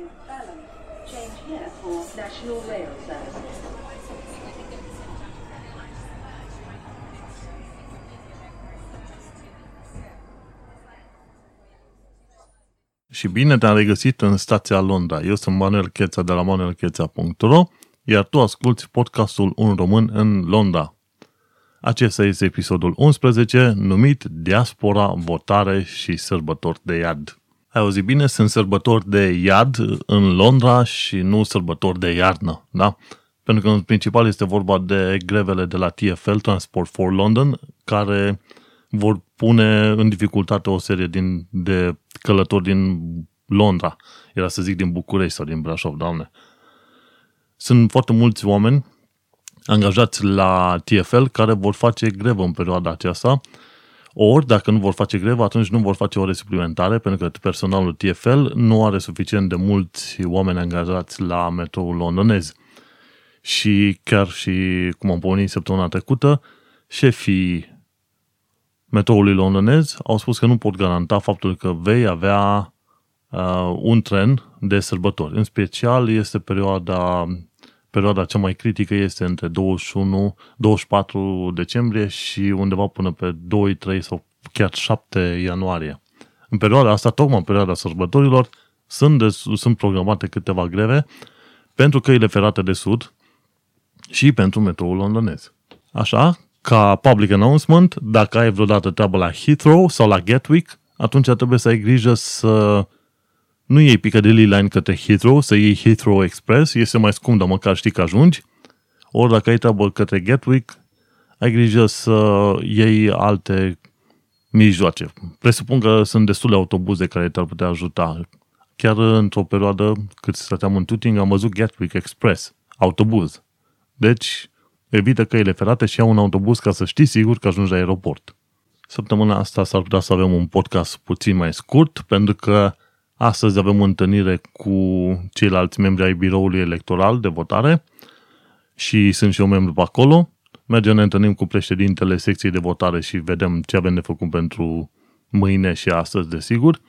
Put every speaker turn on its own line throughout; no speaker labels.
to Balham. Change here for National Rail Service.
Și bine te-am regăsit în stația Londra. Eu sunt Manuel Cheța de la manuelcheța.ro iar tu asculti podcastul Un Român în Londra. Acesta este episodul 11, numit Diaspora, Votare și Sărbători de Iad. Ai auzit bine? Sunt sărbători de iad în Londra și nu sărbători de iarnă, da? Pentru că în principal este vorba de grevele de la TFL, Transport for London, care vor pune în dificultate o serie din, de călători din Londra. Era să zic din București sau din Brașov, doamne. Sunt foarte mulți oameni angajați la TFL care vor face grevă în perioada aceasta ori, dacă nu vor face grevă, atunci nu vor face ore suplimentare, pentru că personalul TFL nu are suficient de mulți oameni angajați la metroul londonez. Și chiar și, cum am pomenit săptămâna trecută, șefii metroului londonez au spus că nu pot garanta faptul că vei avea uh, un tren de sărbători. În special este perioada, perioada cea mai critică este între 21, 24 decembrie și undeva până pe 2, 3 sau chiar 7 ianuarie. În perioada asta, tocmai în perioada sărbătorilor, sunt, de, sunt programate câteva greve pentru căile ferate de sud și pentru metroul londonez. Așa, ca public announcement, dacă ai vreodată treabă la Heathrow sau la Gatwick, atunci trebuie să ai grijă să nu iei Piccadilly Line către Heathrow, să iei Heathrow Express, este mai scump, dar măcar știi că ajungi. Ori dacă ai treabă către Gatwick, ai grijă să iei alte mijloace. Presupun că sunt destule autobuze care te-ar putea ajuta. Chiar într-o perioadă cât stăteam în Tuting, am văzut Gatwick Express, autobuz. Deci, evită căile ferate și ia un autobuz ca să știi sigur că ajungi la aeroport. Săptămâna asta s-ar putea să avem un podcast puțin mai scurt, pentru că astăzi avem o întâlnire cu ceilalți membri ai biroului electoral de votare și sunt și eu membru pe acolo. Mergem, ne întâlnim cu președintele secției de votare și vedem ce avem de făcut pentru mâine și astăzi, desigur.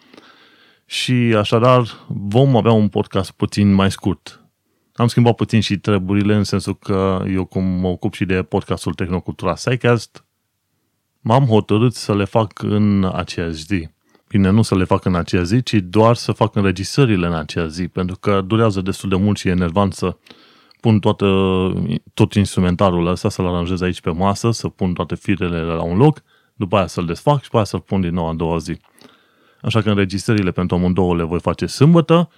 Și așadar vom avea un podcast puțin mai scurt. Am schimbat puțin și treburile în sensul că eu cum mă ocup și de podcastul Tehnocultura Psycast, m-am hotărât să le fac în aceeași zi. Bine, nu să le fac în aceeași zi, ci doar să fac înregistrările în aceeași zi, pentru că durează destul de mult și e enervant să pun toată, tot instrumentarul ăsta, să-l aranjez aici pe masă, să pun toate firele la un loc, după aia să-l desfac și după aia să-l pun din nou a doua zi. Așa că înregistrările pentru amândouă le voi face sâmbătă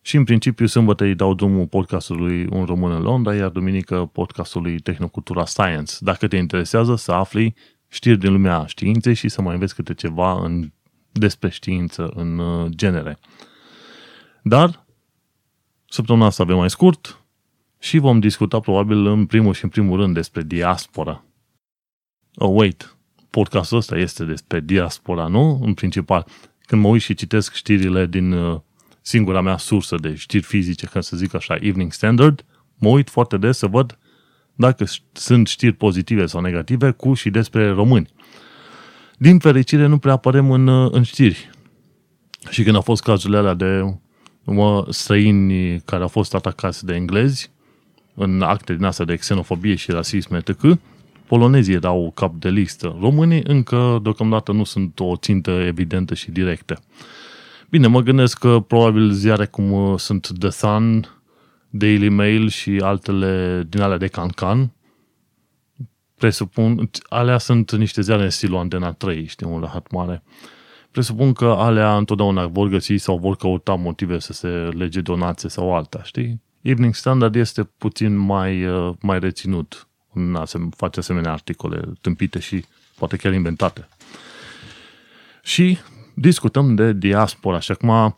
și în principiu sâmbătă îi dau drumul podcastului Un Român în Londra, iar duminică podcastului Tehnocultura Science. Dacă te interesează să afli știri din lumea științei și să mai înveți câte ceva în, despre știință în uh, genere. Dar săptămâna asta avem mai scurt și vom discuta probabil în primul și în primul rând despre diaspora. Oh, wait, podcastul ăsta este despre diaspora, nu? În principal, când mă uit și citesc știrile din uh, singura mea sursă de știri fizice, ca să zic așa, Evening Standard, mă uit foarte des să văd dacă sunt știri pozitive sau negative cu și despre români. Din fericire nu prea apărem în, în știri. Și când au fost cazurile alea de mă, străini care au fost atacați de englezi, în acte din astea de xenofobie și rasism, etc., polonezii erau cap de listă. Românii încă deocamdată nu sunt o țintă evidentă și directă. Bine, mă gândesc că probabil ziare cum uh, sunt The Sun, Daily Mail și altele din alea de cancan, presupun, alea sunt niște ziare în stilul Antena 3, știi, un rahat mare. Presupun că alea întotdeauna vor găsi sau vor căuta motive să se lege donație sau alta, știi? Evening Standard este puțin mai, uh, mai reținut în a se face asemenea articole tâmpite și poate chiar inventate. Și discutăm de diaspora și acum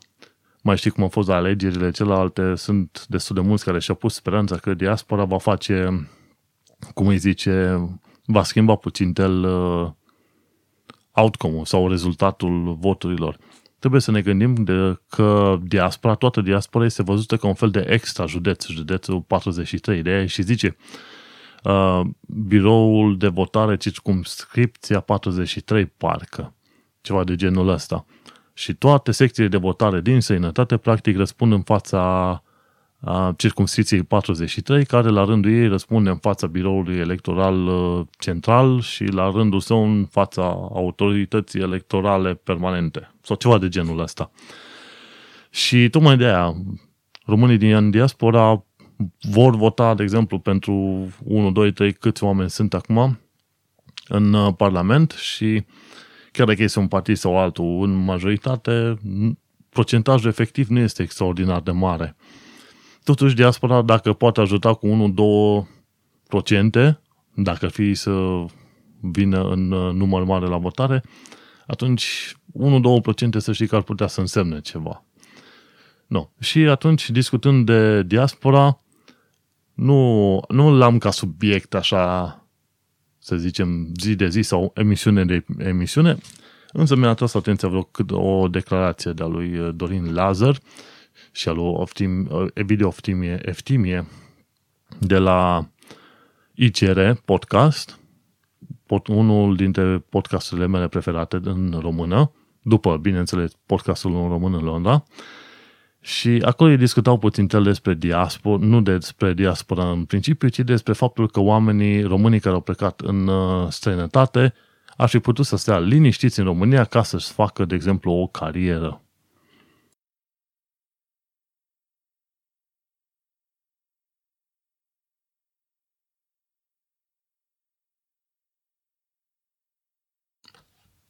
mai știi cum au fost la alegerile celelalte, sunt destul de mulți care și-au pus speranța că diaspora va face, cum îi zice, va schimba puțin tel uh, outcome-ul sau rezultatul voturilor. Trebuie să ne gândim de că diaspora, toată diaspora este văzută ca un fel de extra județ, județul 43 de aia și zice uh, biroul de votare circumscripția 43 parcă ceva de genul ăsta. Și toate secțiile de votare din sănătate practic răspund în fața a circumscripției 43, care la rândul ei răspunde în fața biroului electoral uh, central și la rândul său în fața autorității electorale permanente sau ceva de genul ăsta. Și tocmai de aia românii din diaspora vor vota, de exemplu, pentru 1, 2, 3, câți oameni sunt acum în uh, Parlament și chiar dacă este un partid sau altul, în majoritate, procentajul efectiv nu este extraordinar de mare. Totuși, diaspora, dacă poate ajuta cu 1-2%, dacă ar fi să vină în uh, număr mare la votare, atunci 1-2% să știi că ar putea să însemne ceva. No. Și atunci, discutând de diaspora, nu, nu l-am ca subiect așa, să zicem, zi de zi sau emisiune de emisiune, însă mi-a atras atenția vreo cât o declarație de-a lui Dorin Lazar și al lui Oftim, Evidio Oftimie, Eftimie de la ICR Podcast, pot, unul dintre podcasturile mele preferate în română, după, bineînțeles, podcastul în român în Londra, și acolo ei discutau puțin despre diaspora, nu despre diaspora în principiu, ci despre faptul că oamenii românii care au plecat în uh, străinătate ar fi putut să stea liniștiți în România ca să-și facă, de exemplu, o carieră.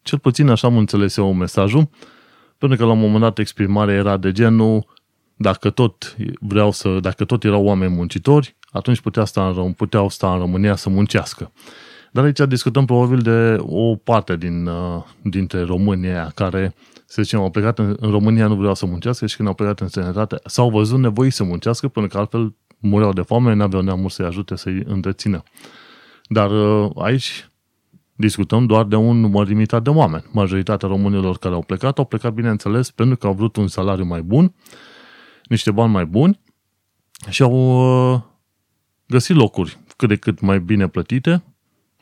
Cel puțin așa am înțeles eu mesajul pentru că la un moment dat exprimarea era de genul dacă tot vreau să, dacă tot erau oameni muncitori, atunci putea sta în, puteau sta în România să muncească. Dar aici discutăm probabil de o parte din, uh, dintre România care, să zicem, au plecat în, în România, nu vreau să muncească și când au plecat în străinătate s-au văzut nevoi să muncească pentru că altfel mureau de foame, n-aveau neamuri să-i ajute să-i întrețină. Dar uh, aici discutăm doar de un număr limitat de oameni. Majoritatea românilor care au plecat au plecat, bineînțeles, pentru că au vrut un salariu mai bun, niște bani mai buni și au uh, găsit locuri cât de cât mai bine plătite.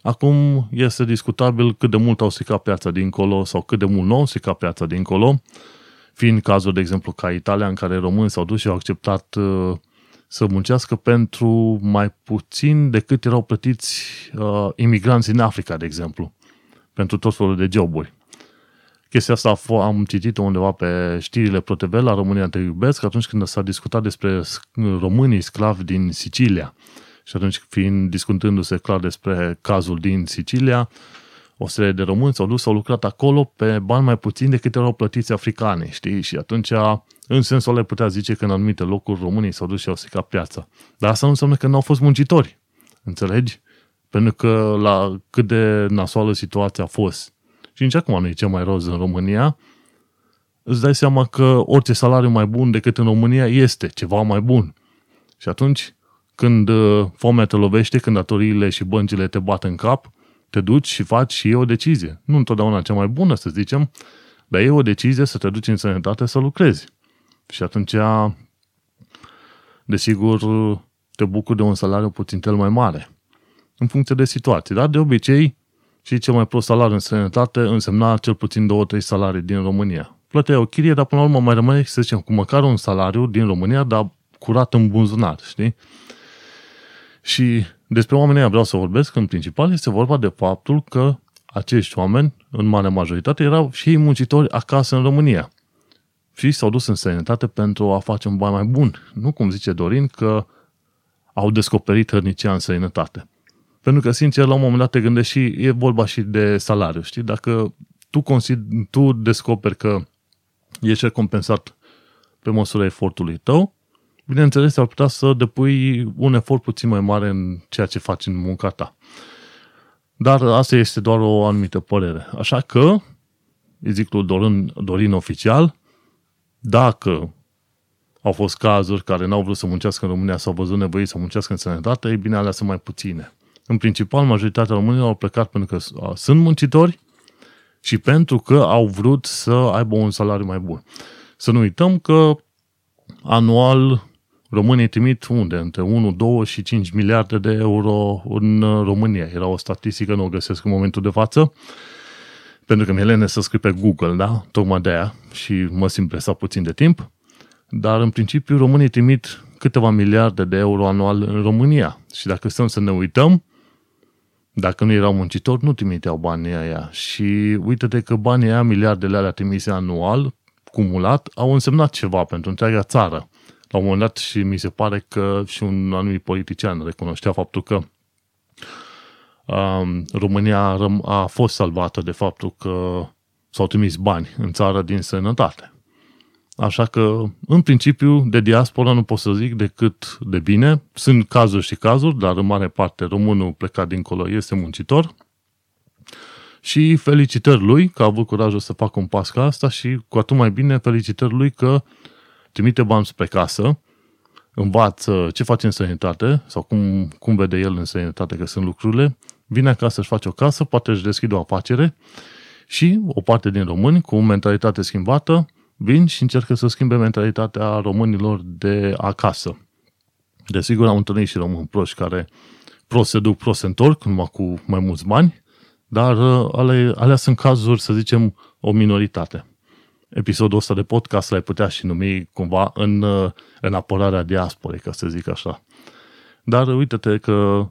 Acum este discutabil cât de mult au stricat piața dincolo sau cât de mult nu au stricat piața dincolo, fiind cazul, de exemplu, ca Italia, în care români s-au dus și au acceptat uh, să muncească pentru mai puțin decât erau plătiți uh, imigranți din Africa, de exemplu, pentru tot felul de joburi. Chestia asta am citit undeva pe știrile ProTV la România Te Iubesc atunci când s-a discutat despre românii sclavi din Sicilia. Și atunci fiind discutându-se clar despre cazul din Sicilia, o serie de românți s-au dus, au lucrat acolo pe bani mai puțin decât erau plătiți africani, știi? Și atunci în sensul ăla putea zice că în anumite locuri românii s-au dus și au secat piața. Dar asta nu înseamnă că nu au fost muncitori. Înțelegi? Pentru că la cât de nasoală situația a fost și nici acum nu e cel mai roz în România, îți dai seama că orice salariu mai bun decât în România este ceva mai bun. Și atunci, când uh, foamea te lovește, când datoriile și băncile te bat în cap, te duci și faci și e o decizie. Nu întotdeauna cea mai bună, să zicem, dar e o decizie să te duci în sănătate să lucrezi. Și atunci, desigur, te bucuri de un salariu puțin cel mai mare, în funcție de situație. Dar de obicei, și cel mai prost salariu în străinătate însemna cel puțin 2-3 salarii din România. Plăteai o chirie, dar până la urmă mai rămâne, să zicem, cu măcar un salariu din România, dar curat în buzunar, știi? Și despre oamenii ăia vreau să vorbesc, în principal este vorba de faptul că acești oameni, în mare majoritate, erau și ei muncitori acasă în România și s-au dus în sănătate pentru a face un bani mai bun. Nu cum zice Dorin că au descoperit hărnicia în sănătate. Pentru că, sincer, la un moment dat te gândești și e vorba și de salariu, știi? Dacă tu, consider, tu descoperi că ești recompensat pe măsura efortului tău, bineînțeles, ar putea să depui un efort puțin mai mare în ceea ce faci în munca ta. Dar asta este doar o anumită părere. Așa că, îi zic lui Dorin, Dorin oficial, dacă au fost cazuri care n-au vrut să muncească în România sau au văzut nevoie să muncească în sănătate, e bine, alea sunt mai puține. În principal, majoritatea românilor au plecat pentru că sunt muncitori și pentru că au vrut să aibă un salariu mai bun. Să nu uităm că anual românii trimit unde? Între 1, 2 și 5 miliarde de euro în România. Era o statistică, nu o găsesc în momentul de față. pentru că mi-e lene să scriu pe Google, da? Tocmai de aia și mă simt presat puțin de timp. Dar în principiu românii trimit câteva miliarde de euro anual în România. Și dacă stăm să ne uităm, dacă nu erau muncitori, nu trimiteau banii aia. Și uite-te că banii aia, miliardele alea trimise anual, cumulat, au însemnat ceva pentru întreaga țară. La un moment dat și mi se pare că și un anumit politician recunoștea faptul că um, România a fost salvată de faptul că s-au trimis bani în țară din sănătate. Așa că, în principiu, de diaspora nu pot să zic decât de bine. Sunt cazuri și cazuri, dar în mare parte românul plecat dincolo este muncitor. Și felicitări lui că a avut curajul să facă un pas ca asta și cu atât mai bine felicitări lui că trimite bani spre casă, învață ce face în sănătate sau cum, cum vede el în sănătate că sunt lucrurile, vine acasă să-și face o casă, poate își deschide o afacere și o parte din români cu o mentalitate schimbată vin și încercă să schimbe mentalitatea românilor de acasă. Desigur, am întâlnit și români proști care prost se duc, prost se întorc, numai cu mai mulți bani, dar uh, ale, alea sunt cazuri, să zicem, o minoritate. Episodul ăsta de podcast l-ai putea și numi cumva în, uh, în apărarea diasporei, ca să zic așa. Dar uite-te că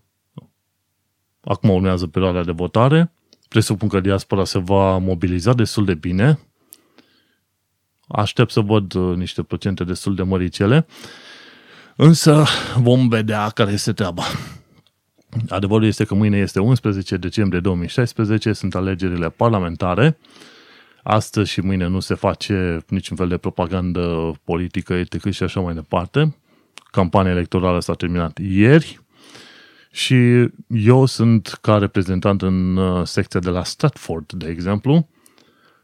acum urmează perioada de votare, presupun că diaspora se va mobiliza destul de bine, Aștept să văd uh, niște procente destul de măricele, însă vom vedea care este treaba. Adevărul este că mâine este 11 decembrie 2016, sunt alegerile parlamentare. Astăzi și mâine nu se face niciun fel de propagandă politică, etică și așa mai departe. Campania electorală s-a terminat ieri și eu sunt ca reprezentant în uh, secția de la Stratford, de exemplu,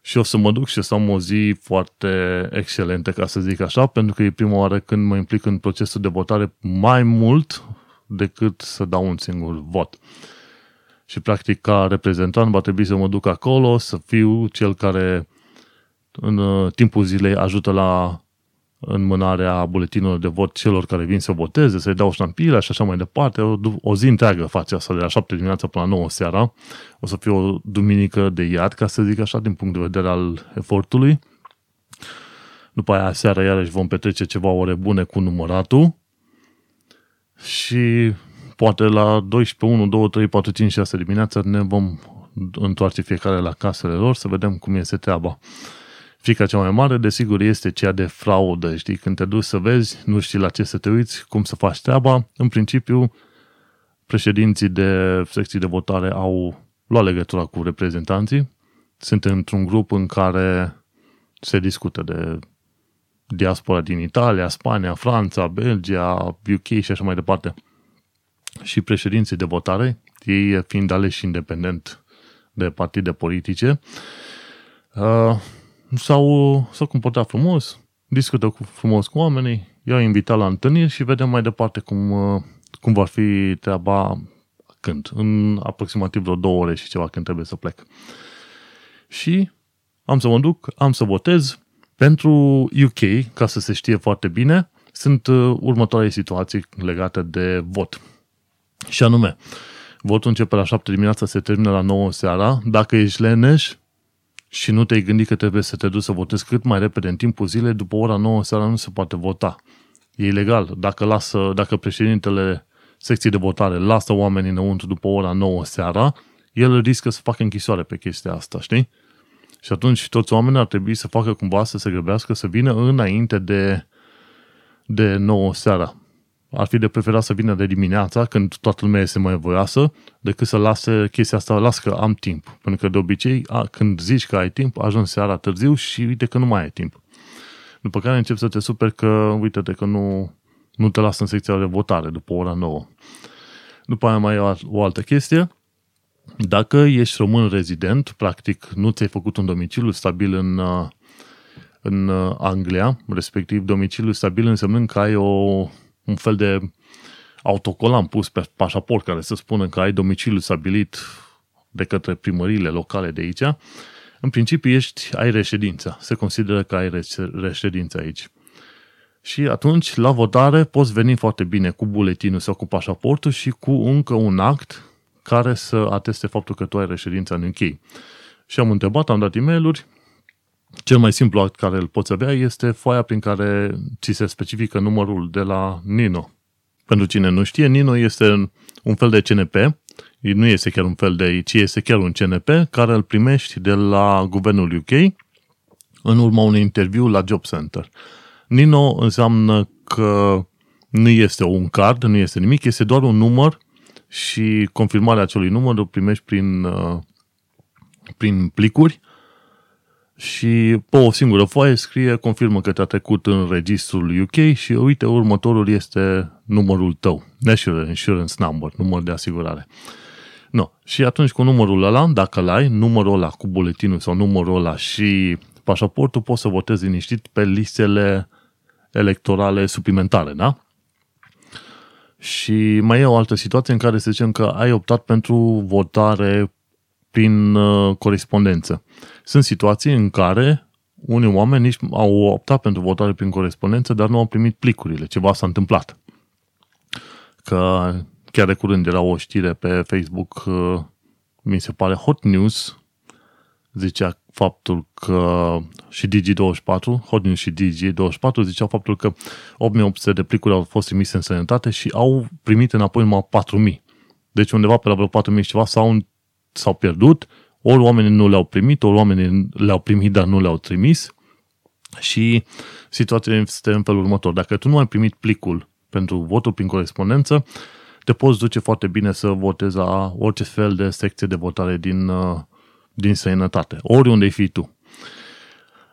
și o să mă duc și să am o zi foarte excelentă, ca să zic așa, pentru că e prima oară când mă implic în procesul de votare mai mult decât să dau un singur vot. Și practic ca reprezentant va trebui să mă duc acolo, să fiu cel care în uh, timpul zilei ajută la înmânarea buletinului de vot celor care vin să voteze, să-i dau ștampile și așa mai departe. O, o zi întreagă face asta, de la 7 dimineața până la 9 seara. O să fie o duminică de iad, ca să zic așa, din punct de vedere al efortului. După aia seara iarăși vom petrece ceva ore bune cu număratul și poate la 12, 1, 2, 3, 4, 5, 6 dimineața ne vom întoarce fiecare la casele lor să vedem cum este treaba. Frica cea mai mare, desigur, este cea de fraudă. Știi, când te duci să vezi, nu știi la ce să te uiți, cum să faci treaba. În principiu, președinții de secții de votare au luat legătura cu reprezentanții. Sunt într-un grup în care se discută de diaspora din Italia, Spania, Franța, Belgia, UK și așa mai departe. Și președinții de votare, ei fiind aleși independent de partide politice, uh, s-au, s-au comportat frumos, discută cu, frumos cu oamenii, i-au invitat la întâlniri și vedem mai departe cum, uh, cum va fi treaba când, în aproximativ vreo două ore și ceva când trebuie să plec. Și am să mă duc, am să votez. Pentru UK, ca să se știe foarte bine, sunt uh, următoarele situații legate de vot. Și anume, votul începe la 7 dimineața, se termină la 9 seara. Dacă ești leneș, și nu te-ai gândit că trebuie să te duci să votezi cât mai repede în timpul zilei, după ora 9 seara nu se poate vota. E ilegal. Dacă, lasă, dacă președintele secției de votare lasă oamenii înăuntru după ora 9 seara, el riscă să facă închisoare pe chestia asta, știi? Și atunci toți oamenii ar trebui să facă cumva să se grăbească, să vină înainte de, de 9 seara ar fi de preferat să vină de dimineața, când toată lumea este mai voioasă, decât să lase chestia asta, las că am timp. Pentru că de obicei, a, când zici că ai timp, ajungi seara târziu și uite că nu mai ai timp. După care încep să te super că, uite-te că nu, nu te lasă în secția de votare după ora 9. După aia mai e o altă chestie. Dacă ești român rezident, practic nu ți-ai făcut un domiciliu stabil în, în Anglia, respectiv domiciliu stabil însemnând că ai o un fel de autocolan pus pe pașaport care să spună că ai domiciliu stabilit de către primăriile locale de aici, în principiu ești, ai reședință. Se consideră că ai reședință aici. Și atunci, la votare, poți veni foarte bine cu buletinul sau cu pașaportul și cu încă un act care să ateste faptul că tu ai reședința în UK. Și am întrebat, am dat e mail cel mai simplu act care îl poți avea este foaia prin care ți se specifică numărul de la Nino. Pentru cine nu știe, Nino este un fel de CNP, nu este chiar un fel de, ci este chiar un CNP care îl primești de la guvernul UK în urma unui interviu la Job Center. Nino înseamnă că nu este un card, nu este nimic, este doar un număr și confirmarea acelui număr o primești prin, uh, prin plicuri și pe o singură foaie scrie confirmă că te-a trecut în registrul UK și uite, următorul este numărul tău, National Insurance Number, număr de asigurare. No. Și atunci cu numărul ăla, dacă îl ai, numărul ăla cu buletinul sau numărul ăla și pașaportul, poți să votezi liniștit pe listele electorale suplimentare, da? Și mai e o altă situație în care să zicem că ai optat pentru votare prin uh, corespondență. Sunt situații în care unii oameni nici au optat pentru votare prin corespondență, dar nu au primit plicurile. Ceva s-a întâmplat. Că chiar de curând era o știre pe Facebook, uh, mi se pare Hot News, zicea faptul că și Digi24, Hot News și Digi24 ziceau faptul că 8800 de plicuri au fost emise în sănătate și au primit înapoi numai 4000. Deci undeva pe la vreo 4000 ceva s-au, s-au pierdut, ori oamenii nu le-au primit, ori oamenii le-au primit, dar nu le-au trimis. Și situația este în felul următor. Dacă tu nu ai primit plicul pentru votul prin corespondență, te poți duce foarte bine să votezi la orice fel de secție de votare din, uh, din sănătate, oriunde fi tu.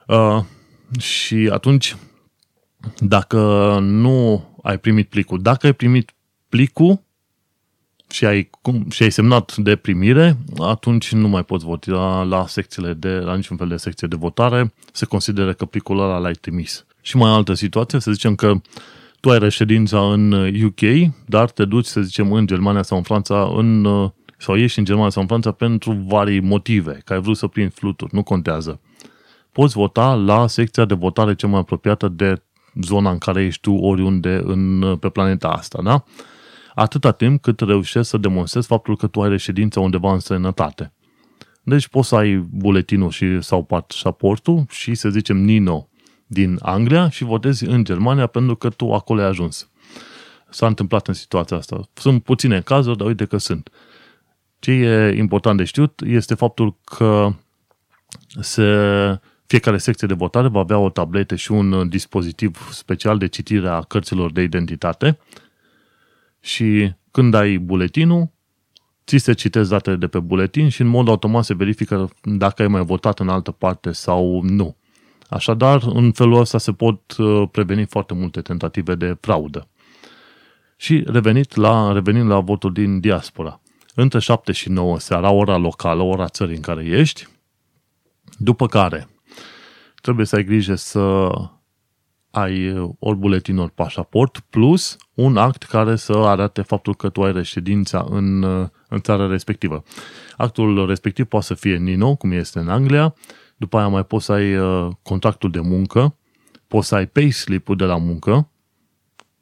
Uh, și atunci, dacă nu ai primit plicul, dacă ai primit plicul și ai, cum, și ai semnat de primire, atunci nu mai poți vota la, la secțiile de, la niciun fel de secție de votare, se consideră că plicul ăla l-ai trimis. Și mai altă situație, să zicem că tu ai reședința în UK, uh, dar te duci, să zicem, în Germania sau în Franța, în, uh, sau ieși în Germania sau în Franța pentru vari motive, că ai vrut să prinzi fluturi, nu contează. Poți vota la secția de votare cea mai apropiată de zona în care ești tu oriunde în, uh, pe planeta asta, da? Atâta timp cât reușești să demonstrezi faptul că tu ai reședință undeva în sănătate. Deci poți să ai buletinul și, sau pașaportul și să zicem Nino din Anglia și votezi în Germania pentru că tu acolo ai ajuns. S-a întâmplat în situația asta. Sunt puține cazuri, dar uite că sunt. Ce e important de știut este faptul că se, fiecare secție de votare va avea o tabletă și un dispozitiv special de citire a cărților de identitate și când ai buletinul, ți se citesc datele de pe buletin și în mod automat se verifică dacă ai mai votat în altă parte sau nu. Așadar, în felul ăsta se pot uh, preveni foarte multe tentative de fraudă. Și revenit la, revenind la votul din diaspora. Între 7 și 9 seara, ora locală, ora țării în care ești, după care trebuie să ai grijă să ai ori buletin, ori pașaport, plus un act care să arate faptul că tu ai reședința în, uh, în țara respectivă. Actul respectiv poate să fie Nino, cum este în Anglia, după aia mai poți să ai uh, contractul de muncă, poți să ai payslip-ul de la muncă,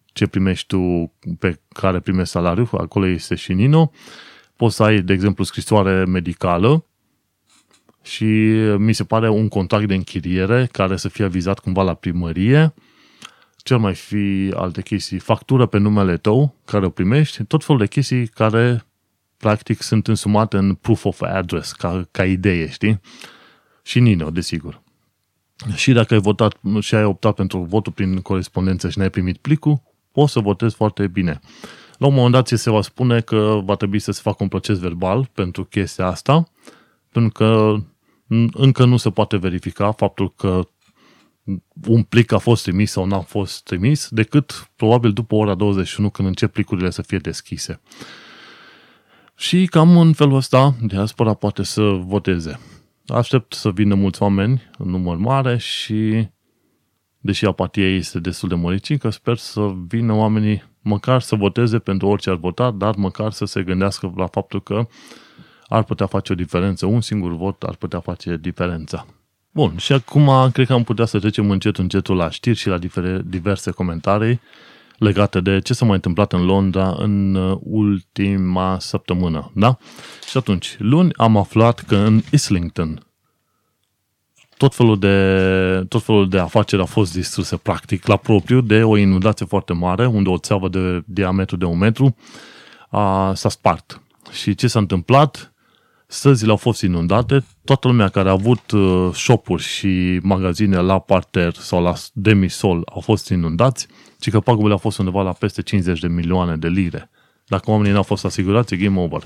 ce primești tu, pe care primești salariu, acolo este și Nino, poți să ai, de exemplu, scrisoare medicală și mi se pare un contract de închiriere care să fie avizat cumva la primărie, cel mai fi alte chestii, factură pe numele tău care o primești, tot felul de chestii care practic sunt însumate în proof of address, ca, ca idee, știi? și Nino, desigur. Și dacă ai votat și ai optat pentru votul prin corespondență și n-ai primit plicul, poți să votezi foarte bine. La un moment dat se va spune că va trebui să se facă un proces verbal pentru chestia asta, pentru că încă nu se poate verifica faptul că un plic a fost trimis sau n-a fost trimis, decât probabil după ora 21 când încep plicurile să fie deschise. Și cam în felul ăsta diaspora poate să voteze. Aștept să vină mulți oameni în număr mare și deși apatia este destul de măricică, sper să vină oamenii măcar să voteze pentru orice ar vota, dar măcar să se gândească la faptul că ar putea face o diferență. Un singur vot ar putea face diferența. Bun, și acum cred că am putea să trecem încet încetul la știri și la diverse comentarii legate de ce s-a mai întâmplat în Londra în uh, ultima săptămână, da? Și atunci, luni am aflat că în Islington, tot felul, de, tot felul de afaceri a fost distruse practic la propriu de o inundație foarte mare, unde o țeavă de diametru de un metru a, s-a spart. Și ce s-a întâmplat? Străzile au fost inundate, toată lumea care a avut uh, shop-uri și magazine la parter sau la demisol au fost inundați, ci că pagubele au fost undeva la peste 50 de milioane de lire. Dacă oamenii n-au fost asigurați, e game over.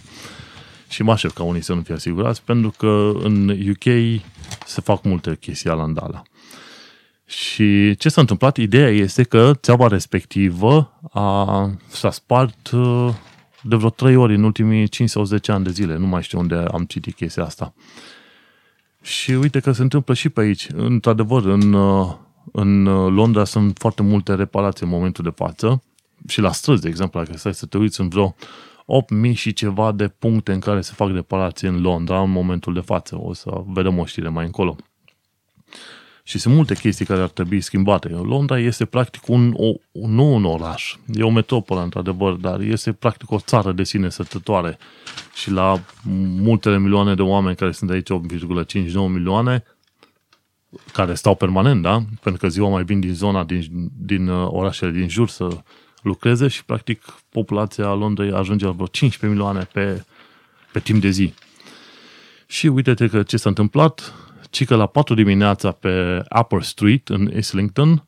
Și mă aștept ca unii să nu fie asigurați, pentru că în UK se fac multe chestii la Andala. Și ce s-a întâmplat? Ideea este că țeava respectivă a, s-a spart uh, de vreo 3 ori în ultimii 5 sau 10 ani de zile. Nu mai știu unde am citit chestia asta. Și uite că se întâmplă și pe aici. Într-adevăr, în, uh, în Londra sunt foarte multe reparații în momentul de față și la străzi, de exemplu, dacă stai să te uiți în vreo 8.000 și ceva de puncte în care se fac reparații în Londra în momentul de față. O să vedem o știre mai încolo. Și sunt multe chestii care ar trebui schimbate. Londra este practic un, o, nu un oraș, e o metropolă într-adevăr, dar este practic o țară de sine sătătoare. Și la multele milioane de oameni care sunt aici, 8,59 milioane, care stau permanent, da? Pentru că ziua mai vin din zona, din, din uh, orașele din jur să lucreze și practic populația Londrei ajunge la vreo 15 milioane pe, pe timp de zi. Și uite-te că ce s-a întâmplat, ci că la 4 dimineața pe Upper Street în Islington,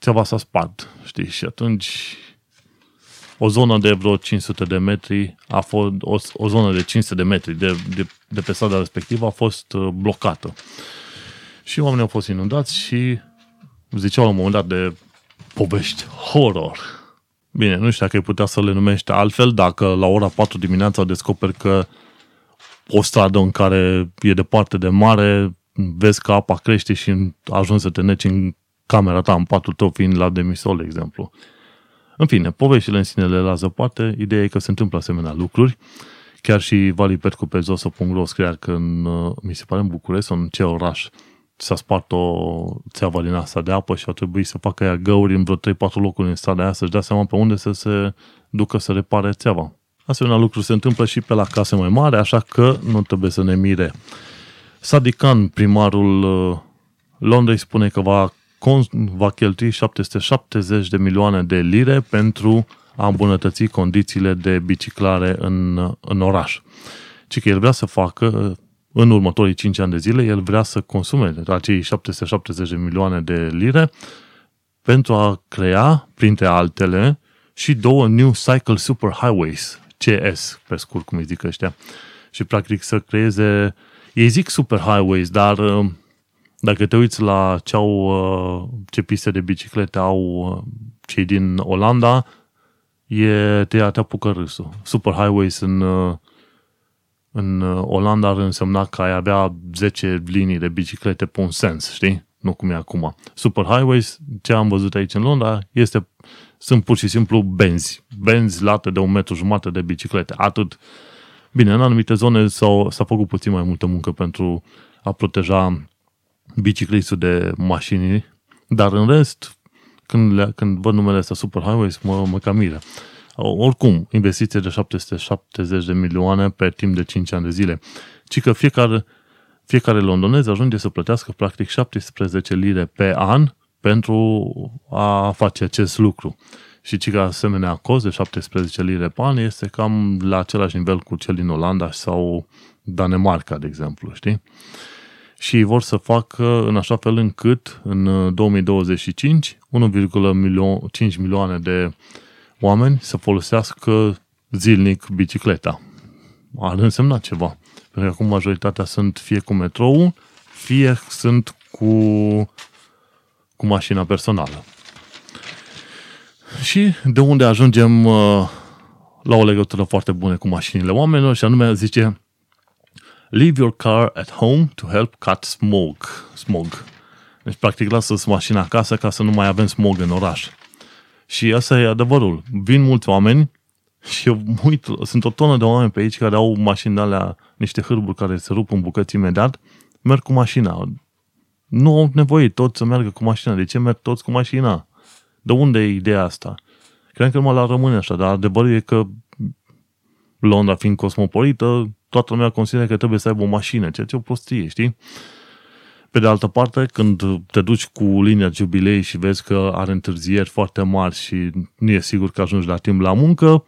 țeava s-a spart, știi, și atunci o zonă de vreo 500 de metri a fost, o, o zonă de 500 de metri de, de, de pe strada respectivă a fost uh, blocată. Și oamenii au fost inundați și ziceau la un moment dat de povești horror. Bine, nu știu dacă ai putea să le numești altfel, dacă la ora 4 dimineața descoperi că o stradă în care e departe de mare, vezi că apa crește și ajungi să te neci în camera ta, în patul tău, fiind la demisol, de exemplu. În fine, poveștile în sine le lasă poate, ideea e că se întâmplă asemenea lucruri. Chiar și Vali Petcu pe zoso.ro scria că în, mi se pare în București sau în ce oraș s-a spart o țeavă din asta de apă și a trebuit să facă ea găuri în vreo 3-4 locuri în strada aia să-și dea seama pe unde să se ducă să repare țeava. Asemenea lucruri se întâmplă și pe la case mai mari, așa că nu trebuie să ne mire. Sadikan, primarul uh, Londrei, spune că va, va cheltui 770 de milioane de lire pentru a îmbunătăți condițiile de biciclare în, în oraș. Ci că el vrea să facă în următorii 5 ani de zile, el vrea să consume acei 770 de milioane de lire pentru a crea, printre altele, și două New Cycle Super Highways, CS, pe scurt, cum îi zic ăștia. Și, practic, să creeze, ei zic Super Highways, dar uh, dacă te uiți la ce, au, uh, ce piste de biciclete au uh, cei din Olanda, e, te, te apucă râsul. Super Highways în în uh, Olanda ar însemna că ai avea 10 linii de biciclete pe un sens, știi? Nu cum e acum. Superhighways, ce am văzut aici în Londra, este, sunt pur și simplu benzi. Benzi late de un metru jumate de biciclete. Atât. Bine, în anumite zone s-a, s-a făcut puțin mai multă muncă pentru a proteja biciclistul de mașini, dar în rest, când, le, când văd numele ăsta Superhighways, mă, mă cam miră. Oricum, investiție de 770 de milioane pe timp de 5 ani de zile. Ci că fiecare, fiecare londonez ajunge să plătească practic 17 lire pe an pentru a face acest lucru. Și ci că asemenea cost de 17 lire pe an este cam la același nivel cu cel din Olanda sau Danemarca, de exemplu, știi? Și vor să facă în așa fel încât în 2025 1,5 milioane de oameni să folosească zilnic bicicleta. Ar însemna ceva. Pentru că acum majoritatea sunt fie cu metrou, fie sunt cu, cu mașina personală. Și de unde ajungem uh, la o legătură foarte bună cu mașinile oamenilor și anume zice Leave your car at home to help cut smog. smog. Deci, practic, lasă-ți mașina acasă ca să nu mai avem smog în oraș. Și asta e adevărul. Vin mulți oameni și eu uit, sunt o tonă de oameni pe aici care au mașini alea, niște hârburi care se rup în bucăți imediat, merg cu mașina. Nu au nevoie toți să meargă cu mașina. De ce merg toți cu mașina? De unde e ideea asta? Cred că numai la rămâne așa, dar adevărul e că Londra fiind cosmopolită, toată lumea consideră că trebuie să aibă o mașină, ceea ce e o prostie, știi? Pe de altă parte, când te duci cu linia jubilei și vezi că are întârzieri foarte mari și nu e sigur că ajungi la timp la muncă,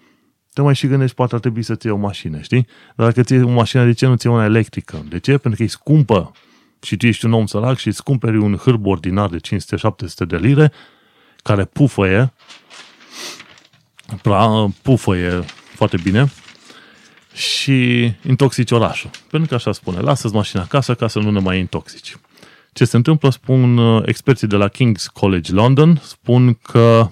te mai și gândești, poate ar trebui să-ți iei o mașină, știi? Dar dacă ți o mașină, de ce nu ți una electrică? De ce? Pentru că e scumpă și tu ești un om sărac și îți cumperi un hârb ordinar de 500-700 de lire care pufăie, pra, pufăie foarte bine și intoxici orașul. Pentru că așa spune, lasă-ți mașina acasă ca să nu ne mai intoxici. Ce se întâmplă, spun uh, experții de la King's College London, spun că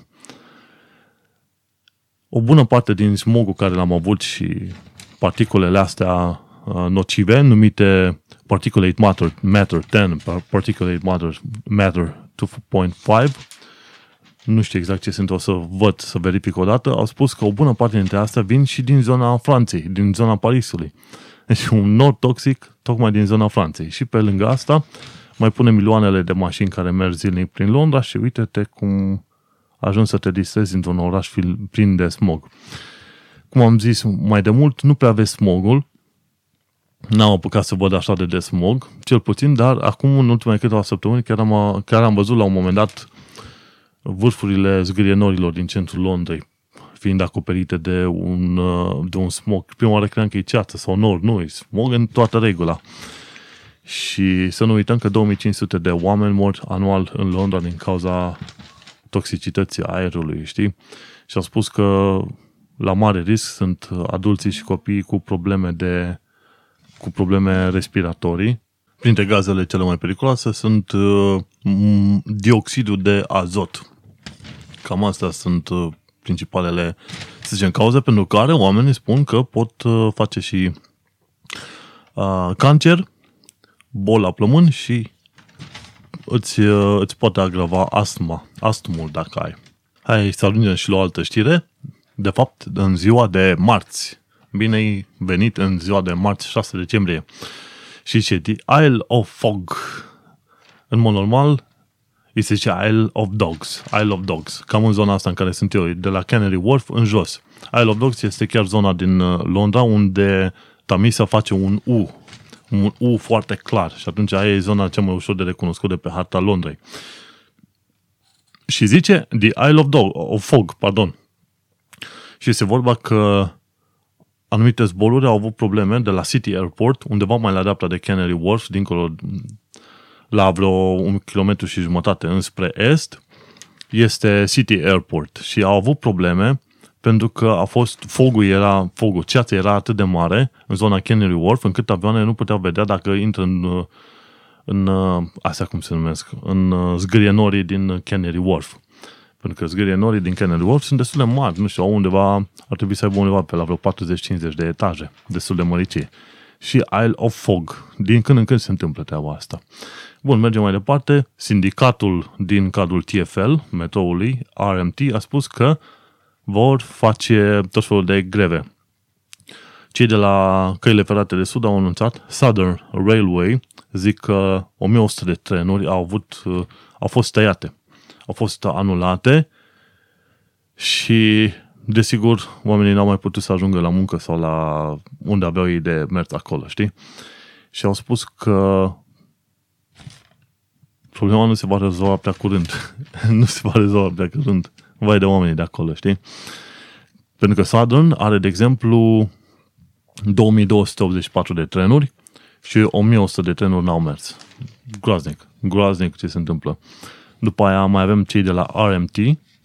o bună parte din smogul care l-am avut și particulele astea uh, nocive, numite particulate matter, matter 10, particulate matter, matter 2.5, nu știu exact ce sunt, o să văd, să verific o dată, au spus că o bună parte dintre astea vin și din zona Franței, din zona Parisului. Deci un nord toxic tocmai din zona Franței. Și pe lângă asta mai pune milioanele de mașini care merg zilnic prin Londra și uite-te cum ajungi să te distrezi într-un oraș plin de smog. Cum am zis mai de mult, nu prea vezi smogul, n-am apucat să văd așa de de smog, cel puțin, dar acum în ultimele câteva săptămâni chiar am, chiar am văzut la un moment dat vârfurile zgârienorilor din centrul Londrei fiind acoperite de un, de un smog. Prima oară credeam că e ceață sau nor, nu, e smog în toată regula. Și să nu uităm că 2500 de oameni mor anual în Londra din cauza toxicității aerului, știi? Și au spus că la mare risc sunt adulții și copiii cu probleme de cu probleme respiratorii. Printre gazele cele mai periculoase sunt uh, dioxidul de azot. Cam astea sunt uh, principalele, să zicem, cauze pentru care oamenii spun că pot uh, face și uh, cancer, bol la plămân și îți, uh, îți poate agrava astma, astmul dacă ai. Hai să ajungem și la o altă știre. De fapt, în ziua de marți, bine ai venit în ziua de marți 6 decembrie. Și ce? The Isle of Fog. În mod normal, îi se zice Isle of Dogs. Isle of Dogs. Cam în zona asta în care sunt eu, de la Canary Wharf în jos. Isle of Dogs este chiar zona din uh, Londra unde Tamisa face un U. Un U foarte clar. Și atunci aia e zona cea mai ușor de recunoscut de pe harta Londrei. Și zice The Isle of, Dog, of Fog, pardon. Și este vorba că anumite zboruri au avut probleme de la City Airport, undeva mai la dreapta de Canary Wharf, dincolo la vreo un kilometru și jumătate înspre est, este City Airport și au avut probleme pentru că a fost, fogul era, fogul, ceața era atât de mare în zona Canary Wharf, încât avioanele nu puteau vedea dacă intră în, în astea cum se numesc, în zgârienorii din Canary Wharf. Pentru că zgârienorii din Canary Wharf sunt destul de mari, nu știu, undeva, ar trebui să aibă undeva pe la vreo 40-50 de etaje, destul de măricii. Și Isle of Fog. Din când în când se întâmplă treaba asta. Bun, mergem mai departe. Sindicatul din cadrul TFL, metroului, RMT, a spus că vor face tot felul de greve. Cei de la căile ferate de sud au anunțat, Southern Railway, zic că 1100 de trenuri au, avut, au fost tăiate, au fost anulate și, desigur, oamenii n-au mai putut să ajungă la muncă sau la unde aveau ei de mers acolo, știi? Și au spus că problema nu se va rezolva prea curând. nu se va rezolva prea curând. Vai de oamenii de acolo, știi? Pentru că Southern are, de exemplu, 2284 de trenuri și 1100 de trenuri n-au mers. Groaznic. Groaznic ce se întâmplă. După aia mai avem cei de la RMT,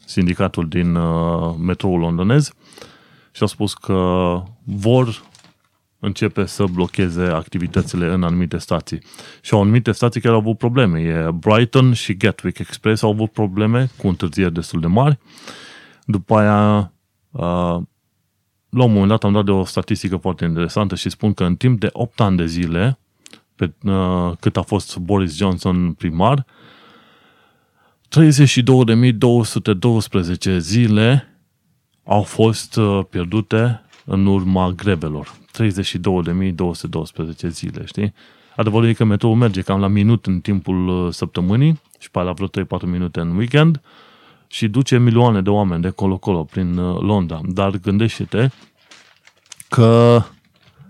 sindicatul din uh, metroul londonez, și au spus că vor începe să blocheze activitățile în anumite stații. Și au anumite stații care au avut probleme. E Brighton și Gatwick Express au avut probleme cu întârzieri destul de mari. După aia, la un moment dat am dat de o statistică foarte interesantă și spun că în timp de 8 ani de zile, pe, cât a fost Boris Johnson primar, 32.212 zile au fost pierdute în urma grevelor. 32.212 zile, știi? Adevărul e că metroul merge cam la minut în timpul uh, săptămânii și pe la vreo 3-4 minute în weekend și duce milioane de oameni de colo-colo prin uh, Londra. Dar gândește-te că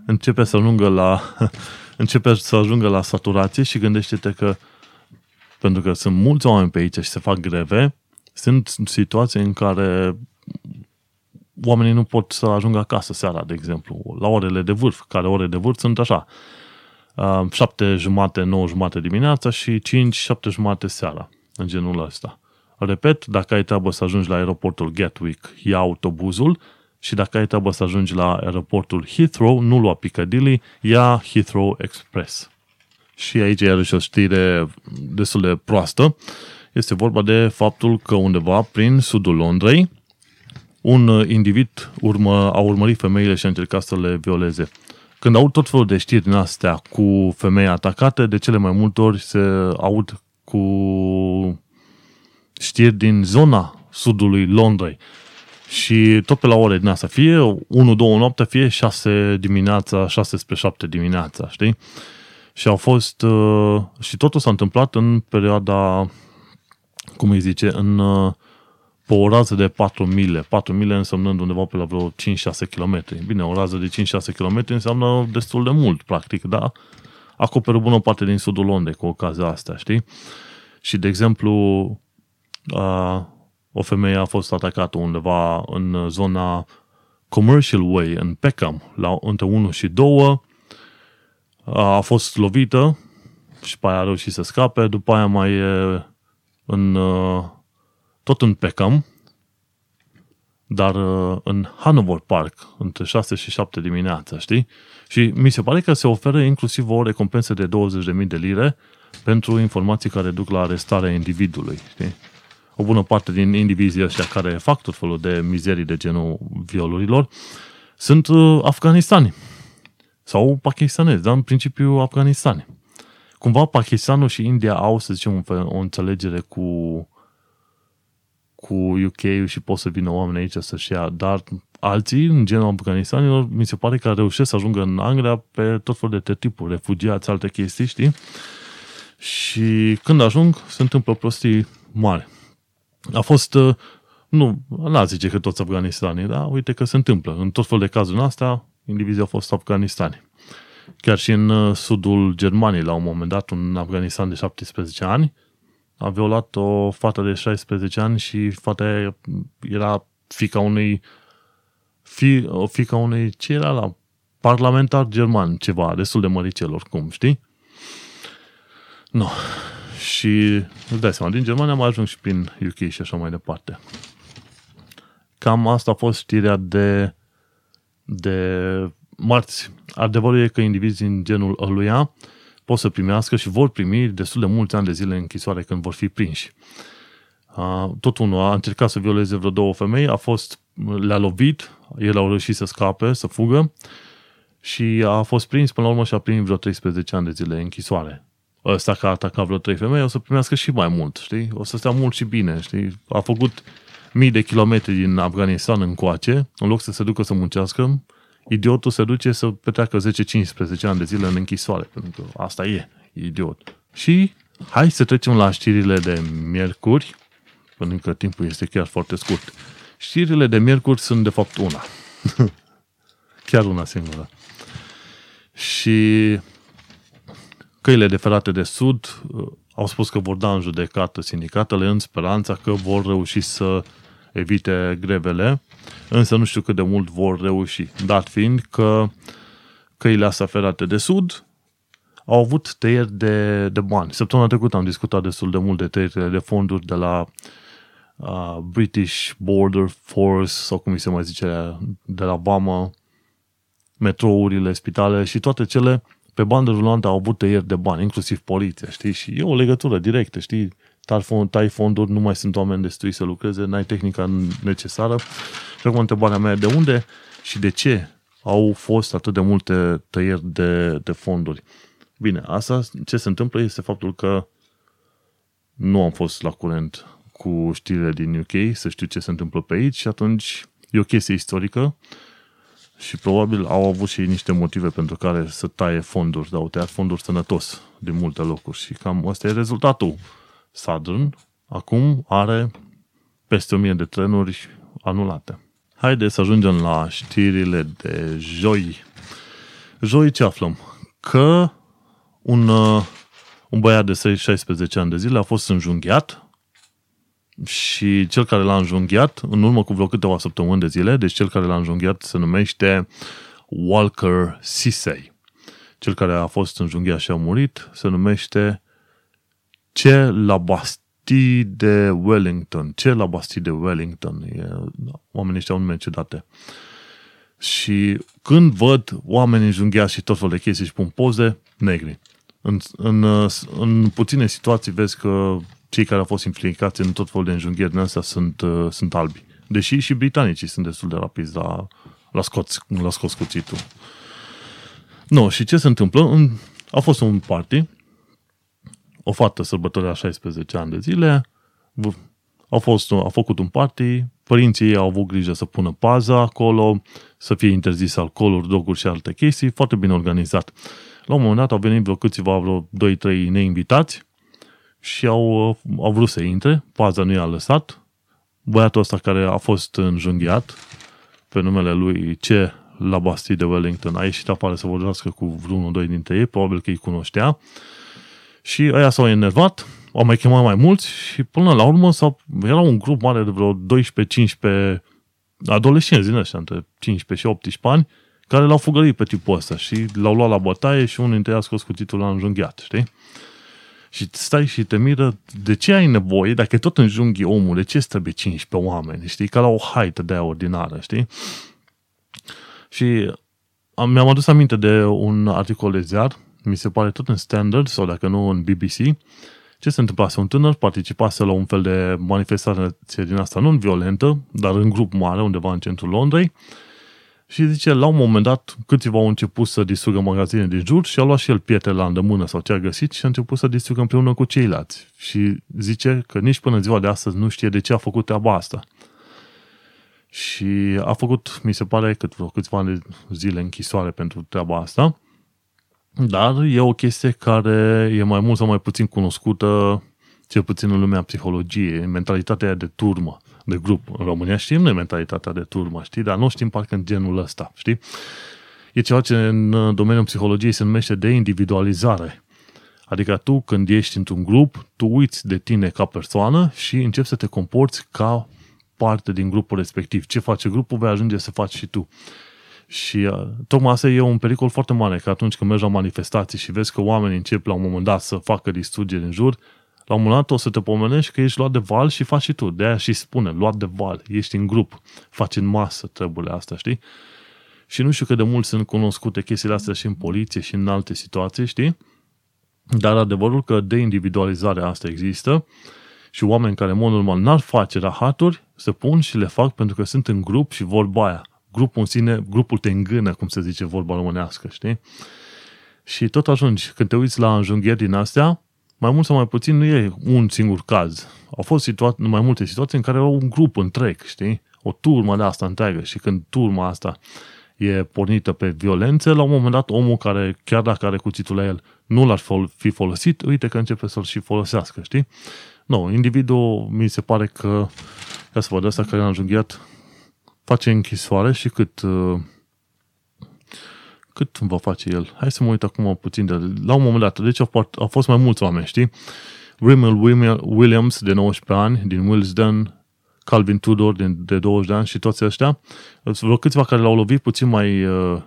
începe să ajungă la începe să ajungă la saturație și gândește-te că pentru că sunt mulți oameni pe aici și se fac greve, sunt situații în care oamenii nu pot să ajungă acasă seara, de exemplu, la orele de vârf, care ore de vârf sunt așa, 7 jumate, 9 jumate dimineața și 5, 7 jumate seara, în genul ăsta. Repet, dacă ai treabă să ajungi la aeroportul Gatwick, ia autobuzul și dacă ai treabă să ajungi la aeroportul Heathrow, nu lua Piccadilly, ia Heathrow Express. Și aici iarăși o știre destul de proastă. Este vorba de faptul că undeva prin sudul Londrei, un individ urmă, a urmărit femeile și a încercat să le violeze. Când aud tot felul de știri din astea cu femei atacate, de cele mai multe ori se aud cu știri din zona sudului Londrei. Și tot pe la ore din asta, fie 1-2 noapte, fie 6 dimineața, 6 spre 7 dimineața, știi? Și au fost, uh, și totul s-a întâmplat în perioada, cum îi zice, în, uh, pe o rază de 4 mile. 4 mile însemnând undeva pe la vreo 5-6 km. Bine, o rază de 5-6 km înseamnă destul de mult, practic, da? Acoperă bună parte din sudul Londrei cu ocazia asta, știi? Și, de exemplu, a, o femeie a fost atacată undeva în zona Commercial Way, în Peckham, la, între 1 și 2, a fost lovită și pe aia a reușit să scape, după aia mai e în, tot în Peckham, dar în Hanover Park, între 6 și 7 dimineața, știi? Și mi se pare că se oferă inclusiv o recompensă de 20.000 de lire pentru informații care duc la arestarea individului, știi? O bună parte din indivizii ăștia care fac tot felul de mizerii de genul violurilor sunt uh, afganistani sau pakistanezi, dar în principiu afganistani. Cumva Pakistanul și India au, să zicem, o înțelegere cu cu UK și pot să vină oameni aici să-și ia, dar alții, în genul afganistanilor, mi se pare că reușesc să ajungă în Anglia pe tot felul de tipuri, refugiați, alte chestii, știi? Și când ajung, se întâmplă prostii mari. A fost, uh, nu, n-a zice că toți afganistanii, dar uite că se întâmplă. În tot felul de cazuri astea, indivizii au fost afganistani. Chiar și în uh, sudul Germaniei, la un moment dat, un afganistan de 17 ani a violat o fată de 16 ani și fata era fica unui fi, o fica unui, ce era la parlamentar german, ceva, destul de măricel oricum, știi? Nu. No. Și îți dai seama, din Germania am ajuns și prin UK și așa mai departe. Cam asta a fost știrea de, de marți. Adevărul e că indivizi din genul ăluia pot să primească și vor primi destul de mulți ani de zile în închisoare când vor fi prinși. Tot unul a încercat să violeze vreo două femei, a fost, le-a lovit, el au reușit să scape, să fugă și a fost prins până la urmă și a primit vreo 13 ani de zile închisoare ăsta că a atacat vreo trei femei, o să primească și mai mult, știi? O să stea mult și bine, știi? A făcut mii de kilometri din Afganistan încoace, în loc să se ducă să muncească, idiotul se duce să petreacă 10-15 ani de zile în închisoare, pentru că asta e, e idiot. Și hai să trecem la știrile de miercuri, pentru că timpul este chiar foarte scurt. Știrile de miercuri sunt de fapt una. chiar una singură. Și căile de ferate de sud uh, au spus că vor da în judecată sindicatele în speranța că vor reuși să evite grevele, însă nu știu cât de mult vor reuși, dat fiind că căile astea ferate de sud au avut tăieri de, de bani. Săptămâna trecută am discutat destul de mult de tăierile de fonduri de la uh, British Border Force sau cum se mai zice, de la Bama, metrourile, spitale și toate cele pe bandă rulantă au avut tăieri de bani, inclusiv poliția, știi? Și e o legătură directă, știi? Tai, fond, tai fonduri, nu mai sunt oameni destui să lucreze, n-ai tehnica necesară. Și acum întrebarea mea, de unde și de ce au fost atât de multe tăieri de, de fonduri? Bine, asta ce se întâmplă este faptul că nu am fost la curent cu știrile din UK, să știu ce se întâmplă pe aici și atunci e o chestie istorică și probabil au avut și niște motive pentru care să taie fonduri, dar au tăiat fonduri sănătos din multe locuri și cam ăsta e rezultatul. Southern acum are peste 1000 de trenuri anulate. Haideți să ajungem la știrile de joi. Joi ce aflăm? Că un, uh, un băiat de 16 ani de zile a fost înjunghiat și cel care l-a înjunghiat, în urmă cu vreo câteva săptămâni de zile, deci cel care l-a înjunghiat se numește Walker Sisei. Cel care a fost înjunghiat și a murit se numește Ce la Basti de Wellington. Ce la Basti de Wellington. E, oamenii ăștia au nume ciudate. Și când văd oameni înjunghiați și tot felul de chestii și pun poze, negri. În, în, în puține situații vezi că cei care au fost implicați în tot felul de înjunghieri din astea sunt, uh, sunt albi. Deși și britanicii sunt destul de rapizi la, la, scoț, la scos cuțitul. Nu, și ce se întâmplă? În, a fost un party, o fată sărbătorea 16 ani de zile, a, fost, a făcut un party, părinții ei au avut grijă să pună paza acolo, să fie interzis alcooluri, droguri și alte chestii, foarte bine organizat. La un moment dat au venit vreo câțiva, vreo 2-3 neinvitați și au, au vrut să intre, paza nu i-a lăsat, băiatul ăsta care a fost înjunghiat, pe numele lui C. la Basti de Wellington, a ieșit afară să vorbească cu vreunul doi dintre ei, probabil că îi cunoștea, și ăia s-au enervat, au mai chemat mai mulți și până la urmă s-au, era un grup mare de vreo 12-15 adolescenți din ăștia, între 15 și 18 ani, care l-au fugărit pe tipul ăsta și l-au luat la bătaie și unul dintre ei a scos cuțitul la înjunghiat, știi? Și stai și te miră de ce ai nevoie, dacă tot înjunghi omul, de ce trebuie 15 oameni, știi? Ca la o haită de aia ordinară, știi? Și am, mi-am adus aminte de un articol de ziar, mi se pare tot în Standard, sau dacă nu în BBC, ce se întâmplase? Un tânăr participase la un fel de manifestație din asta non-violentă, dar în grup mare, undeva în centrul Londrei, și zice, la un moment dat, câțiva au început să distrugă magazine din jur și a luat și el pietre la îndemână sau ce a găsit și a început să distrugă împreună cu ceilalți. Și zice că nici până ziua de astăzi nu știe de ce a făcut treaba asta. Și a făcut, mi se pare, cât vreo câțiva ani zile închisoare pentru treaba asta, dar e o chestie care e mai mult sau mai puțin cunoscută, cel puțin în lumea psihologiei, mentalitatea de turmă de grup. În România știm noi mentalitatea de turmă, știi? Dar nu știm parcă în genul ăsta, știi? E ceva ce în domeniul psihologiei se numește de individualizare. Adică tu, când ești într-un grup, tu uiți de tine ca persoană și începi să te comporți ca parte din grupul respectiv. Ce face grupul, vei ajunge să faci și tu. Și uh, tocmai asta e un pericol foarte mare, că atunci când mergi la manifestații și vezi că oamenii încep la un moment dat să facă distrugeri în jur, la un moment dat o să te pomenești că ești luat de val și faci și tu. De aia și spune, luat de val, ești în grup, faci în masă treburile astea, știi? Și nu știu cât de mult sunt cunoscute chestiile astea și în poliție și în alte situații, știi? Dar adevărul că de individualizare asta există și oameni care în mod normal n-ar face rahaturi, se pun și le fac pentru că sunt în grup și vorba aia. Grupul în sine, grupul te îngână, cum se zice vorba românească, știi? Și tot ajungi, când te uiți la înjunghieri din astea, mai mult sau mai puțin nu e un singur caz. Au fost situa- mai multe situații în care au un grup întreg, știi? O turmă de asta întreagă și când turma asta e pornită pe violențe, la un moment dat omul care, chiar dacă are cuțitul la el, nu l-ar fi folosit, uite că începe să-l și folosească, știi? Nu, no, individul mi se pare că, ia să văd, asta care a înjunghiat, face închisoare și cât uh, cât va face el? Hai să mă uit acum puțin de... La un moment dat, deci au, au fost mai mulți oameni, știi? Rimmel Williams, de 19 ani, din Willesden, Calvin Tudor, din, de 20 de ani și toți ăștia. Vreo câțiva care l-au lovit puțin mai, uh,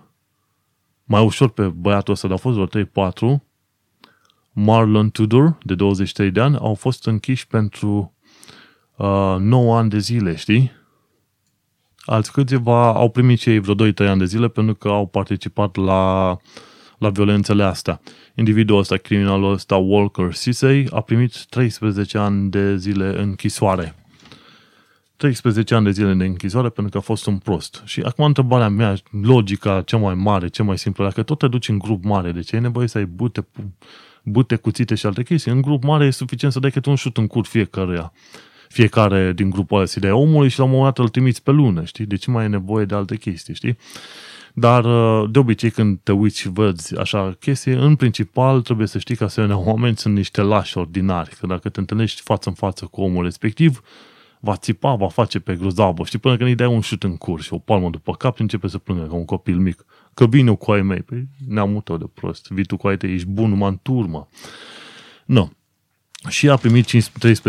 mai ușor pe băiatul ăsta, dar au fost vreo 3-4. Marlon Tudor, de 23 de ani, au fost închiși pentru uh, 9 ani de zile, știi? Alți câțiva au primit cei vreo 2-3 ani de zile pentru că au participat la, la violențele astea. Individul ăsta, criminalul ăsta, Walker Sisei, a primit 13 ani de zile închisoare. 13 ani de zile de închisoare pentru că a fost un prost. Și acum întrebarea mea, logica cea mai mare, cea mai simplă, dacă tot te duci în grup mare, de ce e nevoie să ai bute, bute cuțite și alte chestii? În grup mare e suficient să dai câte un șut în cur fiecăruia fiecare din grupul ăla de omului și la un moment dat îl trimiți pe lună, știi? De ce mai e nevoie de alte chestii, știi? Dar uh, de obicei când te uiți și văd așa chestii, în principal trebuie să știi că asemenea oameni sunt niște lași ordinari, că dacă te întâlnești față în față cu omul respectiv, va țipa, va face pe grozavă, știi, până când îi dai un șut în curs și o palmă după cap și începe să plângă ca un copil mic. Că vine cu ai mei. Păi neamul tău de prost. Vii tu cu ai tăi, ești bun numai în turmă. Nu. Și a primit 13,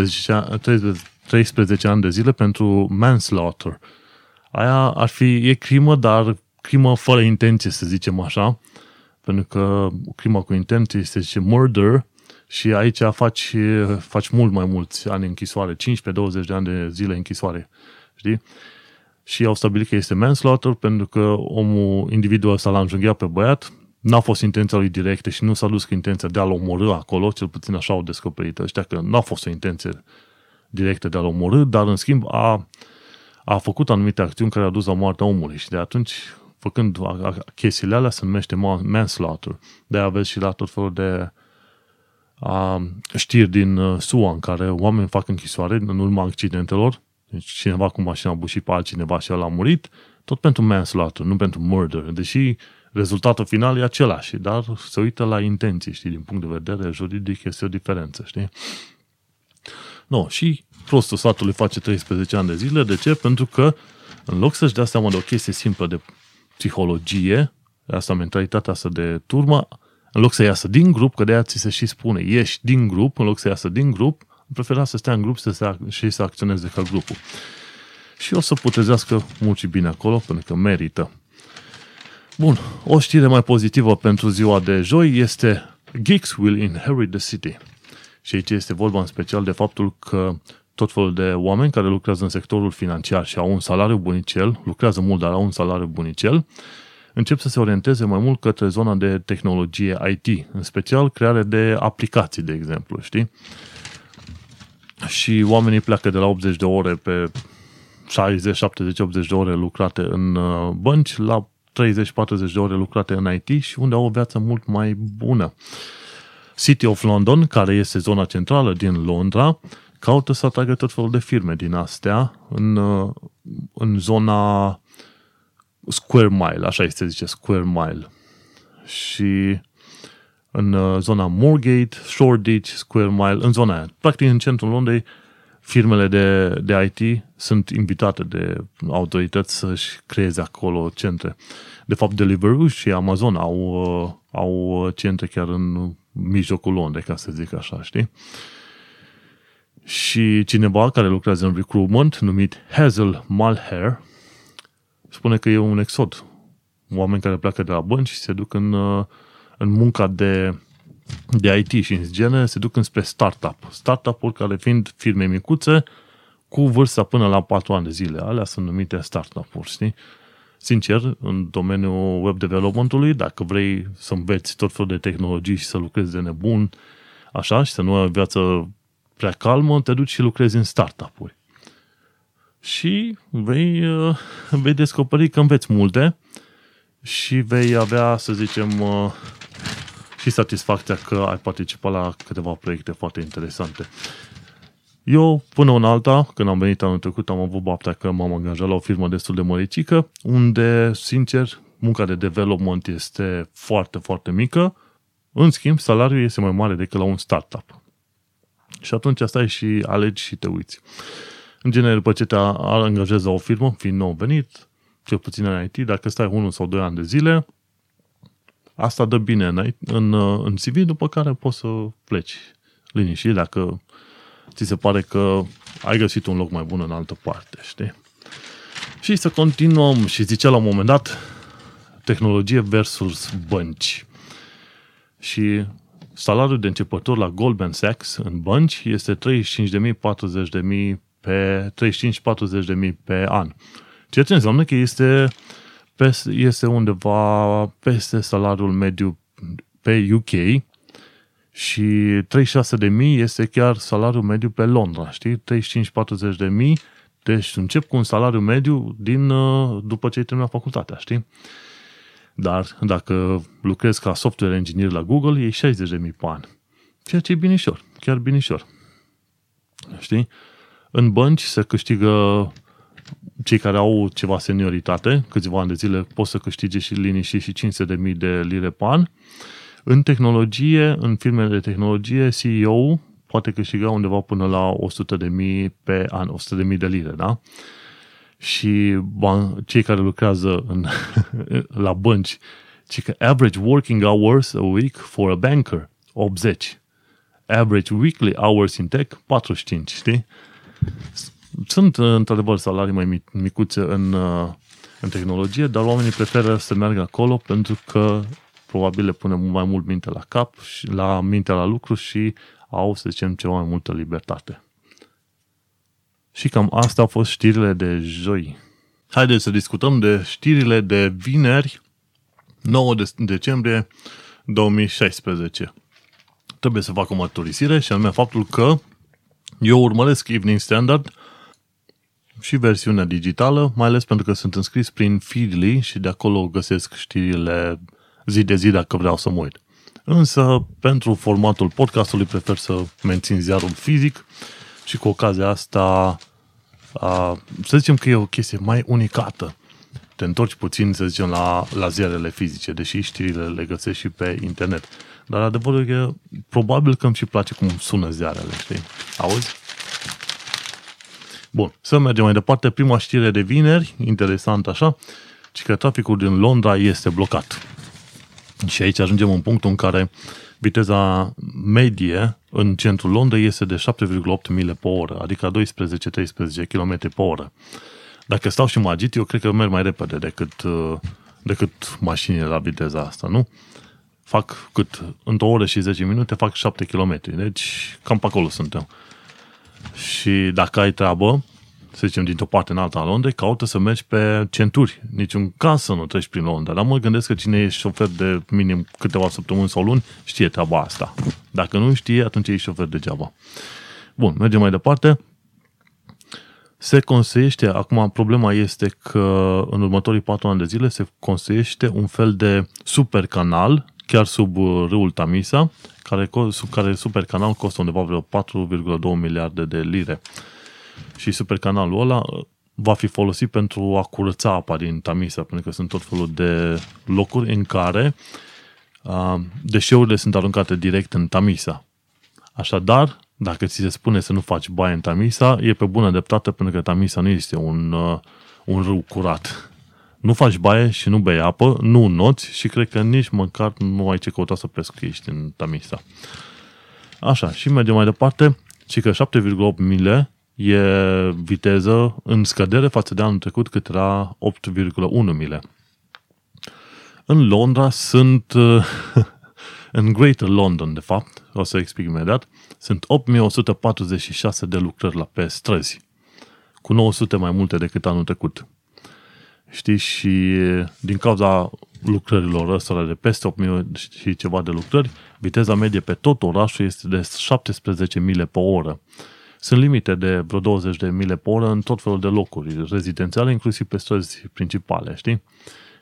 13, 13 ani de zile pentru manslaughter. Aia ar fi, e crimă, dar crimă fără intenție, să zicem așa. Pentru că crima cu intenție este zice murder și aici faci, faci mult mai mulți ani închisoare, 15-20 de ani de zile închisoare. Știi? Și au stabilit că este manslaughter pentru că omul, individul ăsta l-a înjunghiat pe băiat, n-a fost intenția lui directă și nu s-a dus cu intenția de a-l omorâ acolo, cel puțin așa au descoperit ăștia, că n-a fost o intenție directă de a-l omorâ, dar în schimb a, a făcut anumite acțiuni care au dus la moartea omului și de atunci, făcând chestiile alea, se numește manslaughter. De aveți și la tot felul de a, știri din uh, SUA în care oameni fac închisoare în urma accidentelor, deci cineva cu mașina a bușit pe altcineva și el a murit, tot pentru manslaughter, nu pentru murder, deși rezultatul final e același, dar se uită la intenții, știi, din punct de vedere juridic este o diferență, știi? No, și prostul satului face 13 ani de zile, de ce? Pentru că în loc să-și dea seama de o chestie simplă de psihologie, asta mentalitatea asta de turmă, în loc să iasă din grup, că de aia ți se și spune, ieși din grup, în loc să iasă din grup, prefera să stea în grup să se, și să acționeze ca grupul. Și o să putezească mult și bine acolo, pentru că merită. Bun, o știre mai pozitivă pentru ziua de joi este Geeks will inherit the city. Și aici este vorba în special de faptul că tot felul de oameni care lucrează în sectorul financiar și au un salariu bunicel, lucrează mult, dar au un salariu bunicel, încep să se orienteze mai mult către zona de tehnologie IT, în special creare de aplicații, de exemplu, știi? Și oamenii pleacă de la 80 de ore pe 60, 70, 80 de ore lucrate în uh, bănci la 30-40 de ore lucrate în IT și unde au o viață mult mai bună. City of London, care este zona centrală din Londra, caută să atragă tot felul de firme din astea în, în zona Square Mile, așa este zice, Square Mile. Și în zona Moorgate, Shoreditch, Square Mile, în zona aia. Practic în centrul Londrei, firmele de, de IT sunt invitate de autorități să-și creeze acolo centre. De fapt, Deliveroo și Amazon au, au centre chiar în mijlocul Londrei, ca să zic așa, știi? Și cineva care lucrează în recruitment, numit Hazel Malher, spune că e un exod. Oameni care pleacă de la bănci și se duc în, în munca de, de IT și în genere se duc înspre startup. Startup-uri care fiind firme micuțe cu vârsta până la 4 ani de zile. Alea sunt numite startup-uri, știi? Sincer, în domeniul web developmentului, dacă vrei să înveți tot felul de tehnologii și să lucrezi de nebun, așa, și să nu ai o viață prea calmă, te duci și lucrezi în startup-uri. Și vei, uh, vei descoperi că înveți multe și vei avea, să zicem, uh, și satisfacția că ai participat la câteva proiecte foarte interesante. Eu, până în alta, când am venit anul trecut, am avut baptea că m-am angajat la o firmă destul de măricică, unde, sincer, munca de development este foarte, foarte mică, în schimb, salariul este mai mare decât la un startup. Și atunci stai și alegi și te uiți. În genere, după ce te angajezi la o firmă, fiind nou venit, cel puțin în IT, dacă stai unul sau doi ani de zile, asta dă bine în, în, în CV, după care poți să pleci liniștit dacă ți se pare că ai găsit un loc mai bun în altă parte, știi? Și să continuăm și zicea la un moment dat tehnologie versus bănci. Și salariul de începător la Goldman Sachs în bănci este 35.000-40.000 pe 35-40.000 pe an. Ceea ce înseamnă că este, este undeva peste salariul mediu pe UK și 36 de mii este chiar salariul mediu pe Londra, știi? 35-40 de mii, deci încep cu un salariu mediu din, uh, după ce ai terminat facultatea, știi? Dar dacă lucrezi ca software engineer la Google, e 60 de mii pe an. Ceea ce e binișor, chiar binișor. Știi? În bănci se câștigă cei care au ceva senioritate, câțiva ani de zile, pot să câștige și liniști și 500 de mii de lire pe an în tehnologie, în firmele de tehnologie, CEO poate câștiga undeva până la 100 de mii pe an, 100 de mii de lire, da? Și ban- cei care lucrează în, la bănci, ci că average working hours a week for a banker, 80. Average weekly hours in tech, 45, știi? Sunt, într-adevăr, salarii mai micuțe în, în tehnologie, dar oamenii preferă să meargă acolo pentru că probabil le pune mai mult minte la cap, și la minte la lucru și au, să zicem, ceva mai multă libertate. Și cam asta au fost știrile de joi. Haideți să discutăm de știrile de vineri, 9 de decembrie 2016. Trebuie să fac o mărturisire și anume faptul că eu urmăresc Evening Standard și versiunea digitală, mai ales pentru că sunt înscris prin Feedly și de acolo găsesc știrile zi de zi dacă vreau să mă uit. Însă, pentru formatul podcastului prefer să mențin ziarul fizic și cu ocazia asta a, să zicem că e o chestie mai unicată. Te întorci puțin, să zicem, la, la ziarele fizice, deși știrile le găsești și pe internet. Dar adevărul e că probabil că îmi și place cum sună ziarele, știi? Auzi? Bun, să mergem mai departe. Prima știre de vineri, interesant așa, ci că traficul din Londra este blocat. Și aici ajungem în punctul în care viteza medie în centrul Londrei este de 7,8 mile pe oră, adică 12-13 km pe oră. Dacă stau și mă agit, eu cred că merg mai repede decât, uh, decât mașinile la viteza asta, nu? Fac cât? Într-o oră și 10 minute fac 7 km, deci cam pe acolo suntem. Și dacă ai treabă, să zicem, dintr-o parte în alta a Londrei, caută să mergi pe centuri. Niciun caz să nu treci prin Londra. Dar mă gândesc că cine e șofer de minim câteva săptămâni sau luni, știe treaba asta. Dacă nu știe, atunci e șofer degeaba. Bun, mergem mai departe. Se conseiește, acum problema este că în următorii patru ani de zile se conseiește un fel de super canal, chiar sub râul Tamisa, care, sub care super canal costă undeva vreo 4,2 miliarde de lire și supercanalul ăla uh, va fi folosit pentru a curăța apa din Tamisa, pentru că sunt tot felul de locuri în care uh, deșeurile sunt aruncate direct în Tamisa. Așadar, dacă ți se spune să nu faci baie în Tamisa, e pe bună dreptate pentru că Tamisa nu este un, uh, un râu curat. Nu faci baie și nu bei apă, nu noți și cred că nici măcar nu ai ce căuta să pescuiești în Tamisa. Așa, și mergem mai departe. Și că 7,8 mile e viteză în scădere față de anul trecut cât era 8,1 mile. În Londra sunt, în Greater London de fapt, o să explic imediat, sunt 8146 de lucrări la pe străzi, cu 900 mai multe decât anul trecut. Știi, și din cauza lucrărilor ăstora de peste 8000 și ceva de lucrări, viteza medie pe tot orașul este de 17 mile pe oră sunt limite de vreo 20 de mile pe oră în tot felul de locuri rezidențiale, inclusiv pe străzi principale, știi?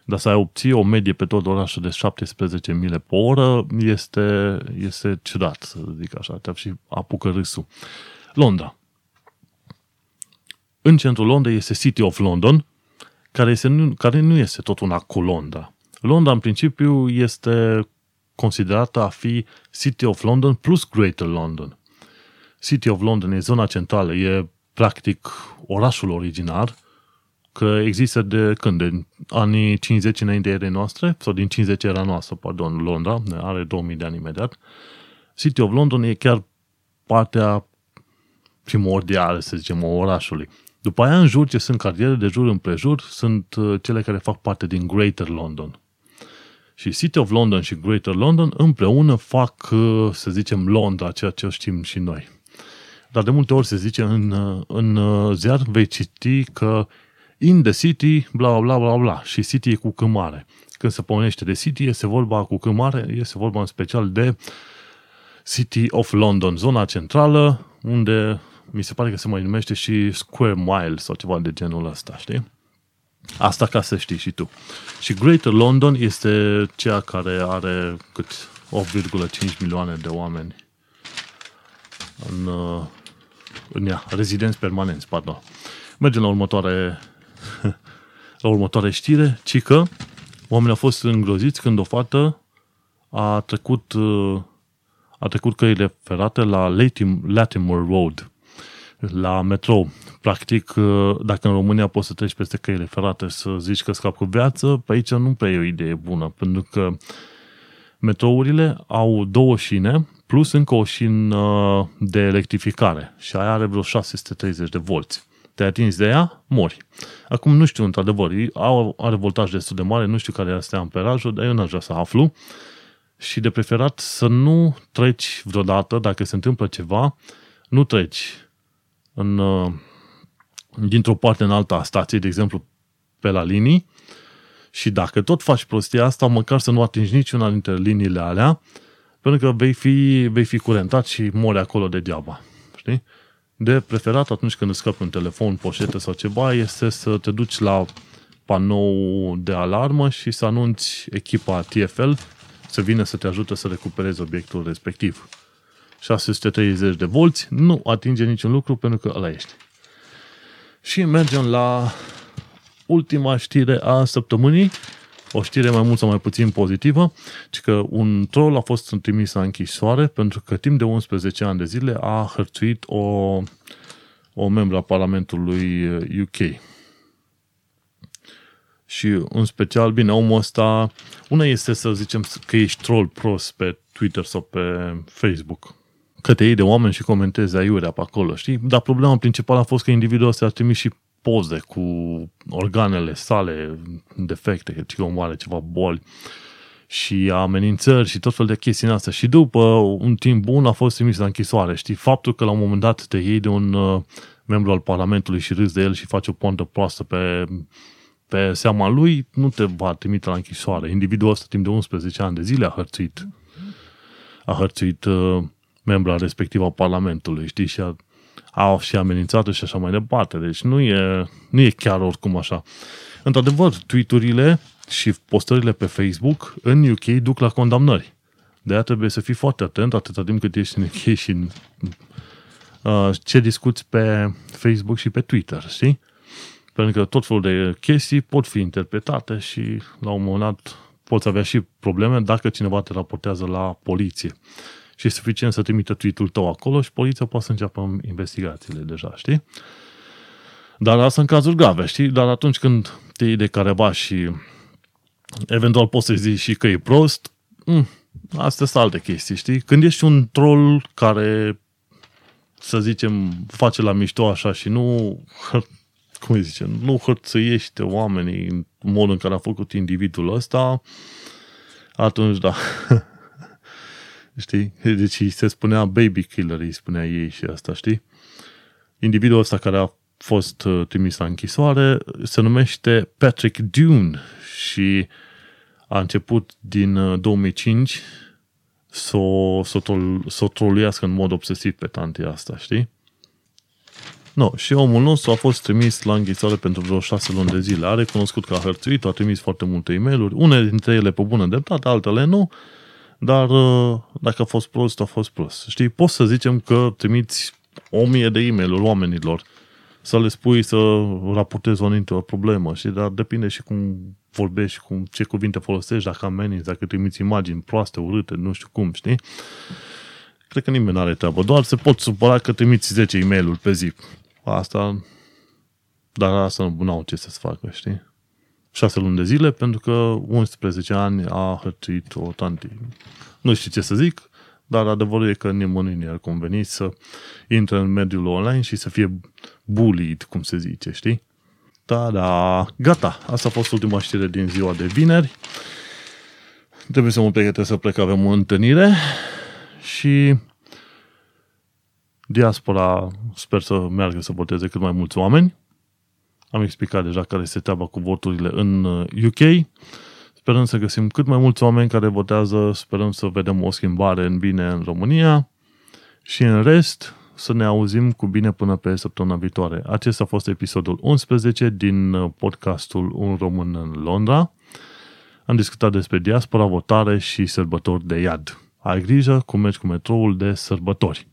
Dar să ai obții o medie pe tot orașul de 17 mile pe oră este, este ciudat, să zic așa, te și apucă râsul. Londra. În centrul Londrei este City of London, care, este, care nu este tot una cu Londra. Londra, în principiu, este considerată a fi City of London plus Greater London. City of London e zona centrală, e practic orașul original, că există de când? De anii 50 înainte de noastre, sau din 50 era noastră, pardon, Londra, are 2000 de ani imediat. City of London e chiar partea primordială, să zicem, a orașului. După aia, în jur, ce sunt cartiere de jur împrejur, sunt uh, cele care fac parte din Greater London. Și City of London și Greater London împreună fac, uh, să zicem, Londra, ceea ce știm și noi. Dar de multe ori se zice în, în ziar, vei citi că in the city, bla bla bla bla, și city e cu câmare. Când se pomenește de city, este vorba cu câmare, este vorba în special de City of London, zona centrală, unde mi se pare că se mai numește și Square Mile sau ceva de genul ăsta, știi? Asta ca să știi și tu. Și Greater London este cea care are cât 8,5 milioane de oameni în, în ea, rezidenți permanenți, pardon. Mergem la următoare, la următoare știre, ci că oamenii au fost îngroziți când o fată a trecut, a trecut căile ferate la Latim, Latimer Road, la metrou. Practic, dacă în România poți să treci peste căile ferate să zici că scapi cu viață, pe aici nu prea e o idee bună, pentru că metrourile au două șine, plus încă o șină de electrificare și aia are vreo 630 de volți. Te atingi de ea, mori. Acum nu știu într-adevăr, are voltaj destul de mare, nu știu care este amperajul, dar eu n-aș vrea să aflu și de preferat să nu treci vreodată, dacă se întâmplă ceva, nu treci în, uh, dintr-o parte în alta a stației, de exemplu, pe la linii, și dacă tot faci prostia asta, măcar să nu atingi niciuna dintre liniile alea, pentru că vei fi, vei fi curentat și mori acolo degeaba. Știi? De preferat atunci când îți scapi un telefon, poșetă sau ceva, este să te duci la panou de alarmă și să anunți echipa TFL să vină să te ajute să recuperezi obiectul respectiv. 630 de volți, nu atinge niciun lucru pentru că ăla ești. Și mergem la ultima știre a săptămânii, o știre mai mult sau mai puțin pozitivă, ci că un troll a fost trimis la închisoare pentru că timp de 11 ani de zile a hărțuit o, o membru a Parlamentului UK. Și în special, bine, omul ăsta, una este să zicem că ești troll prost pe Twitter sau pe Facebook, că te iei de oameni și comentezi aiurea pe acolo, știi? Dar problema principală a fost că individul ăsta a trimis și poze cu organele sale defecte, că omul are ceva boli și amenințări și tot fel de chestii în astea. Și după un timp bun a fost trimis la închisoare. Știi, faptul că la un moment dat te iei de un uh, membru al Parlamentului și râzi de el și faci o pontă proastă pe, pe seama lui, nu te va trimite la închisoare. Individul ăsta timp de 11 ani de zile a hărțuit a hărțuit uh, membra respectivă a Parlamentului, știi, și a au și amenințată și așa mai departe. Deci nu e, nu e chiar oricum așa. Într-adevăr, tweet-urile și postările pe Facebook în UK duc la condamnări. De aia trebuie să fii foarte atent atâta timp cât ești în UK și în, uh, ce discuți pe Facebook și pe Twitter, știi? Pentru că tot felul de chestii pot fi interpretate și la un moment dat poți avea și probleme dacă cineva te raportează la poliție și e suficient să trimită tweet-ul tău acolo și poliția poate să înceapă investigațiile deja, știi? Dar asta în cazuri grave, știi? Dar atunci când te iei de careva și eventual poți să zici și că e prost, mm, astea sunt alte chestii, știi? Când ești un troll care, să zicem, face la mișto așa și nu, cum îi zice, nu hărțăiește oamenii în modul în care a făcut individul ăsta, atunci da, știi? Deci se spunea baby killer, îi spunea ei și asta, știi? Individul ăsta care a fost uh, trimis la închisoare se numește Patrick Dune și a început din 2005 uh, să o, să, trol, să o troluiască în mod obsesiv pe tantea asta, știi? No, și omul nostru a fost trimis la închisoare pentru vreo șase luni de zile. A recunoscut că a hărțuit, a trimis foarte multe e mail unele dintre ele pe bună dreptate, altele nu, dar uh, dacă a fost prost, a fost prost. Știi, poți să zicem că trimiți o mie de e mail oamenilor să le spui să raportezi o o problemă, știi, dar depinde și cum vorbești, cum, ce cuvinte folosești, dacă ameninți, dacă trimiți imagini proaste, urâte, nu știu cum, știi? Cred că nimeni nu are treabă, doar se pot supăra că trimiți 10 e mail pe zi. Asta, dar asta nu au ce să-ți facă, știi? 6 luni de zile pentru că 11 ani a hărțuit o tanti. Nu știu ce să zic, dar adevărul e că nimănui nu ar conveni să intre în mediul online și să fie bullied, cum se zice, știi? Da, da, gata. Asta a fost ultima știre din ziua de vineri. Trebuie să mă pregătesc să plec, avem o întâlnire și diaspora sper să meargă să voteze cât mai mulți oameni am explicat deja care este treaba cu voturile în UK. Uh, sperăm să găsim cât mai mulți oameni care votează, sperăm să vedem o schimbare în bine în România și în rest să ne auzim cu bine până pe săptămâna viitoare. Acesta a fost episodul 11 din uh, podcastul Un Român în Londra. Am discutat despre diaspora, votare și sărbători de iad. Ai grijă cum mergi cu metroul de sărbători.